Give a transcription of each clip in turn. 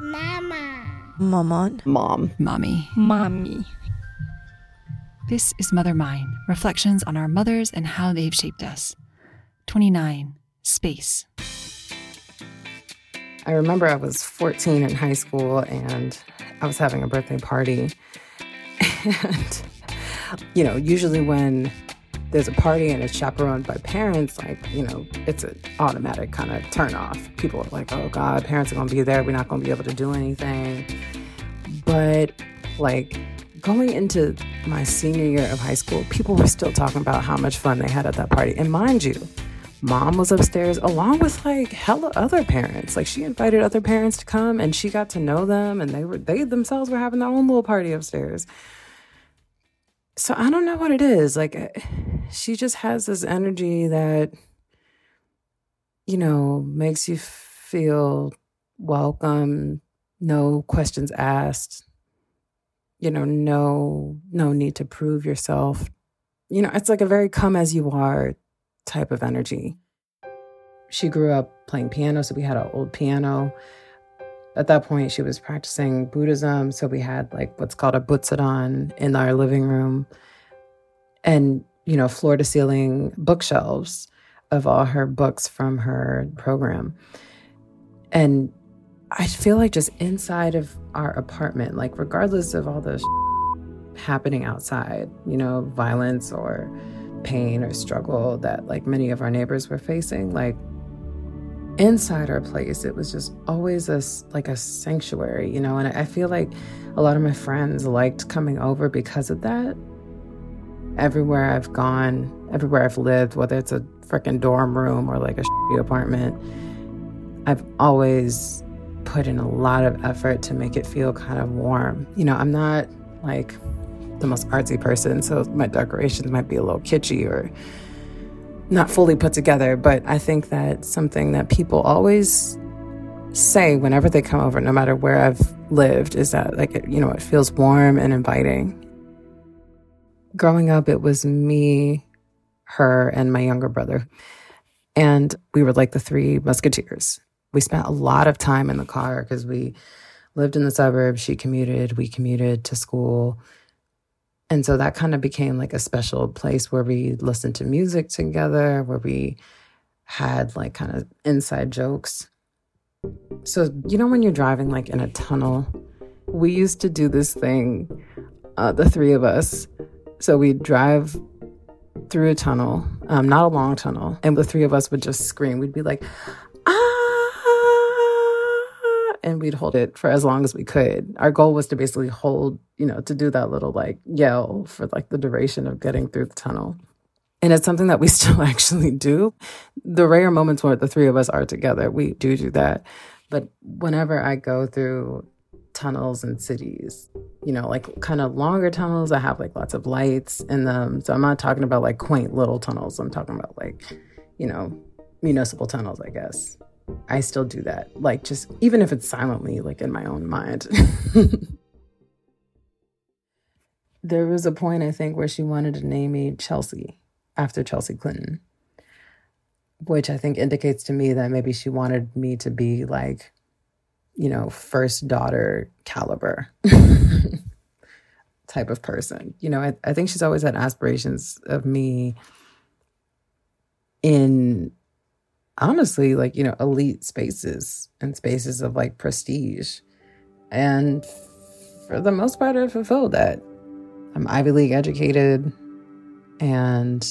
Mama. Maman. Mom. Mommy. Mommy. This is Mother Mine Reflections on Our Mothers and How They've Shaped Us. 29. Space. I remember I was 14 in high school and I was having a birthday party. And, you know, usually when there's a party and it's chaperoned by parents, like, you know, it's an automatic kind of turn off. People are like, oh God, parents are going to be there. We're not going to be able to do anything. But, like, going into my senior year of high school, people were still talking about how much fun they had at that party. And mind you, mom was upstairs along with like hella other parents. Like she invited other parents to come and she got to know them and they were they themselves were having their own little party upstairs. So I don't know what it is. Like eh, she just has this energy that you know makes you feel welcome, no questions asked. You know, no no need to prove yourself. You know, it's like a very come as you are type of energy. She grew up playing piano, so we had an old piano. At that point, she was practicing Buddhism, so we had like what's called a butsudan in our living room, and you know, floor to ceiling bookshelves of all her books from her program. And I feel like just inside of our apartment, like regardless of all the happening outside, you know, violence or pain or struggle that like many of our neighbors were facing like inside our place it was just always a like a sanctuary you know and i feel like a lot of my friends liked coming over because of that. Everywhere i've gone everywhere i've lived whether it's a freaking dorm room or like a shitty apartment i've always put in a lot of effort to make it feel kind of warm. You know i'm not like the most artsy person, so my decorations might be a little kitschy or not fully put together. But I think that something that people always say whenever they come over, no matter where I've lived, is that like it, you know it feels warm and inviting. Growing up, it was me, her, and my younger brother, and we were like the three musketeers. We spent a lot of time in the car because we lived in the suburbs. She commuted, we commuted to school and so that kind of became like a special place where we listened to music together, where we had like kind of inside jokes. So, you know, when you're driving like in a tunnel, we used to do this thing, uh, the three of us. So we'd drive through a tunnel, um, not a long tunnel, and the three of us would just scream. We'd be like, and we'd hold it for as long as we could. Our goal was to basically hold, you know, to do that little like yell for like the duration of getting through the tunnel. And it's something that we still actually do. The rare moments where the three of us are together, we do do that. But whenever I go through tunnels and cities, you know, like kind of longer tunnels that have like lots of lights in them. So I'm not talking about like quaint little tunnels. I'm talking about like, you know, municipal tunnels, I guess. I still do that. Like, just even if it's silently, like in my own mind. there was a point, I think, where she wanted to name me Chelsea after Chelsea Clinton, which I think indicates to me that maybe she wanted me to be like, you know, first daughter caliber type of person. You know, I, I think she's always had aspirations of me in honestly like you know elite spaces and spaces of like prestige. And for the most part i fulfilled that i'm ivy league educated and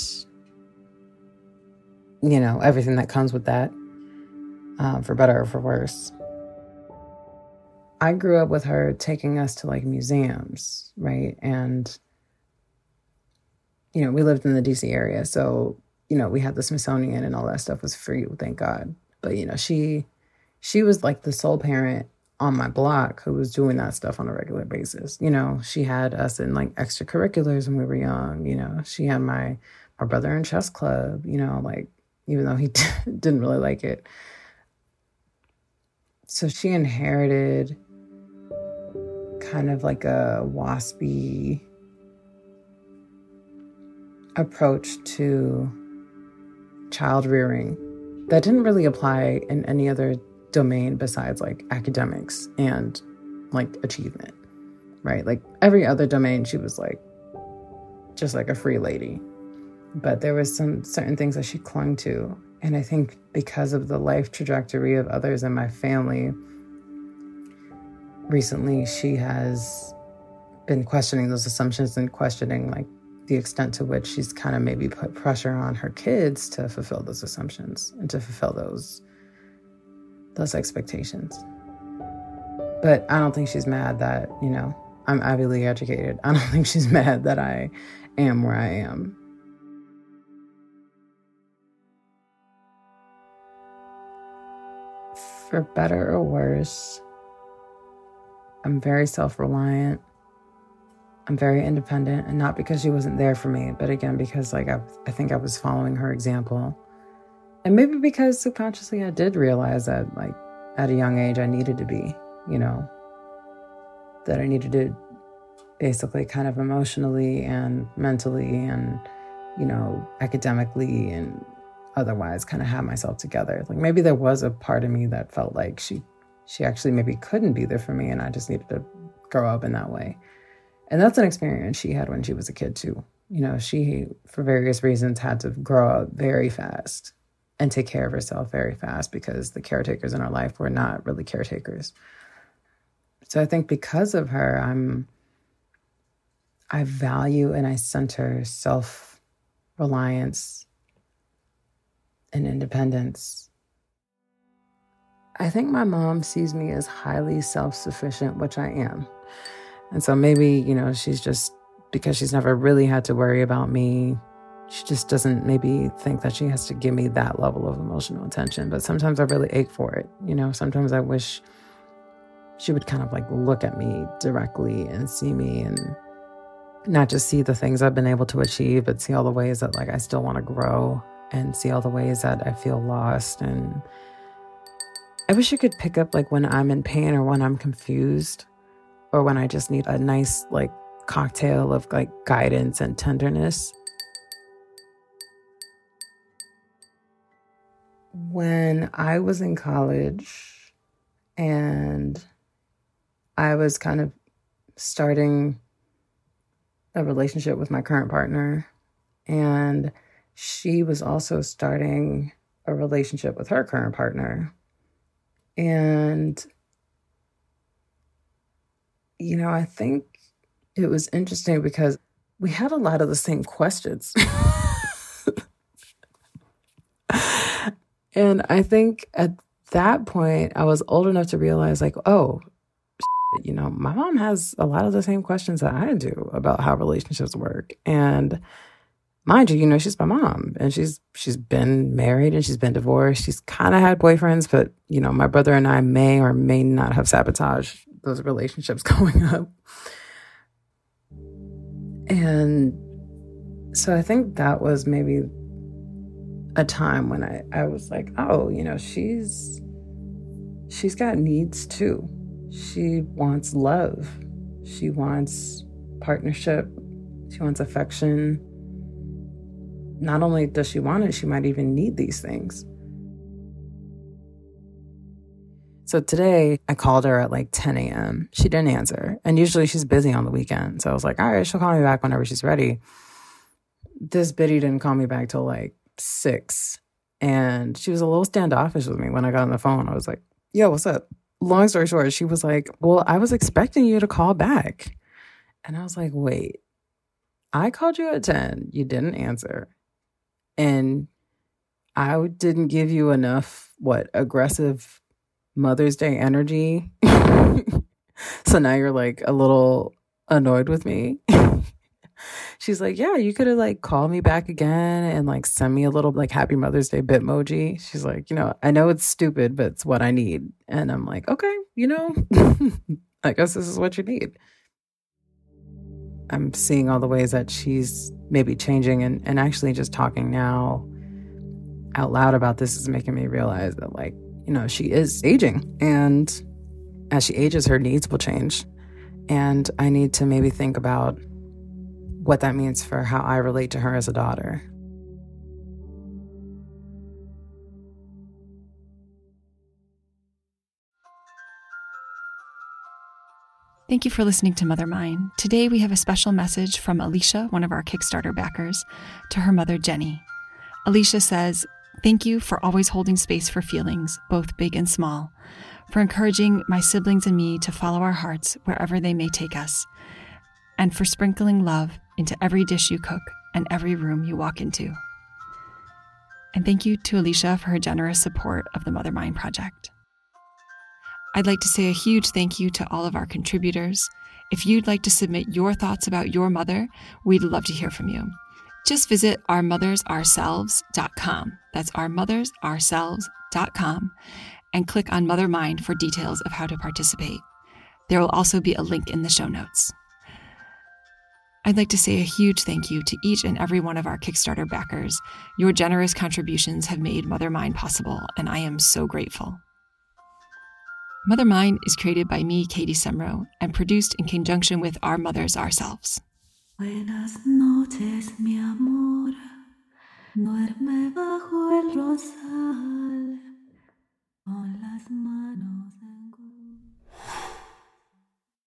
you know everything that comes with that um, for better or for worse. I grew up with her taking us to like museums right? And you know we lived in the dc area so you know, we had the Smithsonian and all that stuff was free, thank God. But you know, she she was like the sole parent on my block who was doing that stuff on a regular basis. You know, she had us in like extracurriculars when we were young. You know, she had my my brother in chess club. You know, like even though he didn't really like it. So she inherited kind of like a waspy approach to child rearing that didn't really apply in any other domain besides like academics and like achievement, right? Like every other domain, she was like just like a free lady. But there was some certain things that she clung to. And I think because of the life trajectory of others in my family, recently she has been questioning those assumptions and questioning like the extent to which she's kind of maybe put pressure on her kids to fulfill those assumptions and to fulfill those those expectations. But I don't think she's mad that, you know, I'm Ivy League educated. I don't think she's mad that I am where I am. For better or worse, I'm very self reliant. I'm very independent, and not because she wasn't there for me, but again, because like I, I think I was following her example. And maybe because subconsciously I did realize that, like, at a young age, I needed to be, you know, that I needed to basically kind of emotionally and mentally and, you know, academically and otherwise kind of have myself together. Like maybe there was a part of me that felt like she she actually maybe couldn't be there for me and I just needed to grow up in that way. And that's an experience she had when she was a kid too. You know, she for various reasons had to grow up very fast and take care of herself very fast because the caretakers in her life were not really caretakers. So I think because of her, I'm I value and I center self reliance and independence. I think my mom sees me as highly self sufficient, which I am. And so maybe, you know, she's just because she's never really had to worry about me she just doesn't maybe think that she has to give me that level of emotional attention. But sometimes I really ache for it. You know, sometimes I wish she would kind of like look at me directly and see me and not just see the things I've been able to achieve, but see all the ways that like I still want to grow and see all the ways that I feel lost. And I wish you could pick up like when I'm in pain or when I'm confused or when I just need a nice like cocktail of like guidance and tenderness when I was in college and I was kind of starting a relationship with my current partner, and she was also starting a relationship with her current partner. And, you know, I think it was interesting because we had a lot of the same questions. And I think at that point, I was old enough to realize, like, oh, you know, my mom has a lot of the same questions that I do about how relationships work. And mind you, you know, she's my mom and she's she's been married and she's been divorced. She's kind of had boyfriends, but you know, my brother and I may or may not have sabotaged those relationships going up. And so I think that was maybe a time when I, I was like, oh, you know, she's she's got needs too. She wants love. She wants partnership. She wants affection. Not only does she want it, she might even need these things. So today I called her at like 10 a.m. She didn't answer. And usually she's busy on the weekend. So I was like, all right, she'll call me back whenever she's ready. This biddy didn't call me back till like six. And she was a little standoffish with me when I got on the phone. I was like, yo, what's up? Long story short, she was like, well, I was expecting you to call back. And I was like, wait, I called you at 10. You didn't answer. And I didn't give you enough, what, aggressive Mother's Day energy. so now you're like a little annoyed with me. she's like, Yeah, you could have like called me back again and like send me a little like happy Mother's Day bitmoji. She's like, you know, I know it's stupid, but it's what I need. And I'm like, okay, you know, I guess this is what you need. I'm seeing all the ways that she's maybe changing and, and actually just talking now out loud about this is making me realize that like, you know, she is aging. And as she ages, her needs will change. And I need to maybe think about what that means for how I relate to her as a daughter. Thank you for listening to Mother Mine. Today we have a special message from Alicia, one of our Kickstarter backers, to her mother, Jenny. Alicia says, Thank you for always holding space for feelings, both big and small, for encouraging my siblings and me to follow our hearts wherever they may take us, and for sprinkling love into every dish you cook and every room you walk into. And thank you to Alicia for her generous support of the Mother Mine Project. I'd like to say a huge thank you to all of our contributors. If you'd like to submit your thoughts about your mother, we'd love to hear from you. Just visit ourmothersourselves.com. That's ourmothersourselves.com and click on Mother Mine for details of how to participate. There will also be a link in the show notes. I'd like to say a huge thank you to each and every one of our Kickstarter backers. Your generous contributions have made Mother Mine possible, and I am so grateful. Mother Mine is created by me, Katie Semro, and produced in conjunction with Our Mothers Ourselves. noches, mi amor, duerme bajo el rosal con las manos.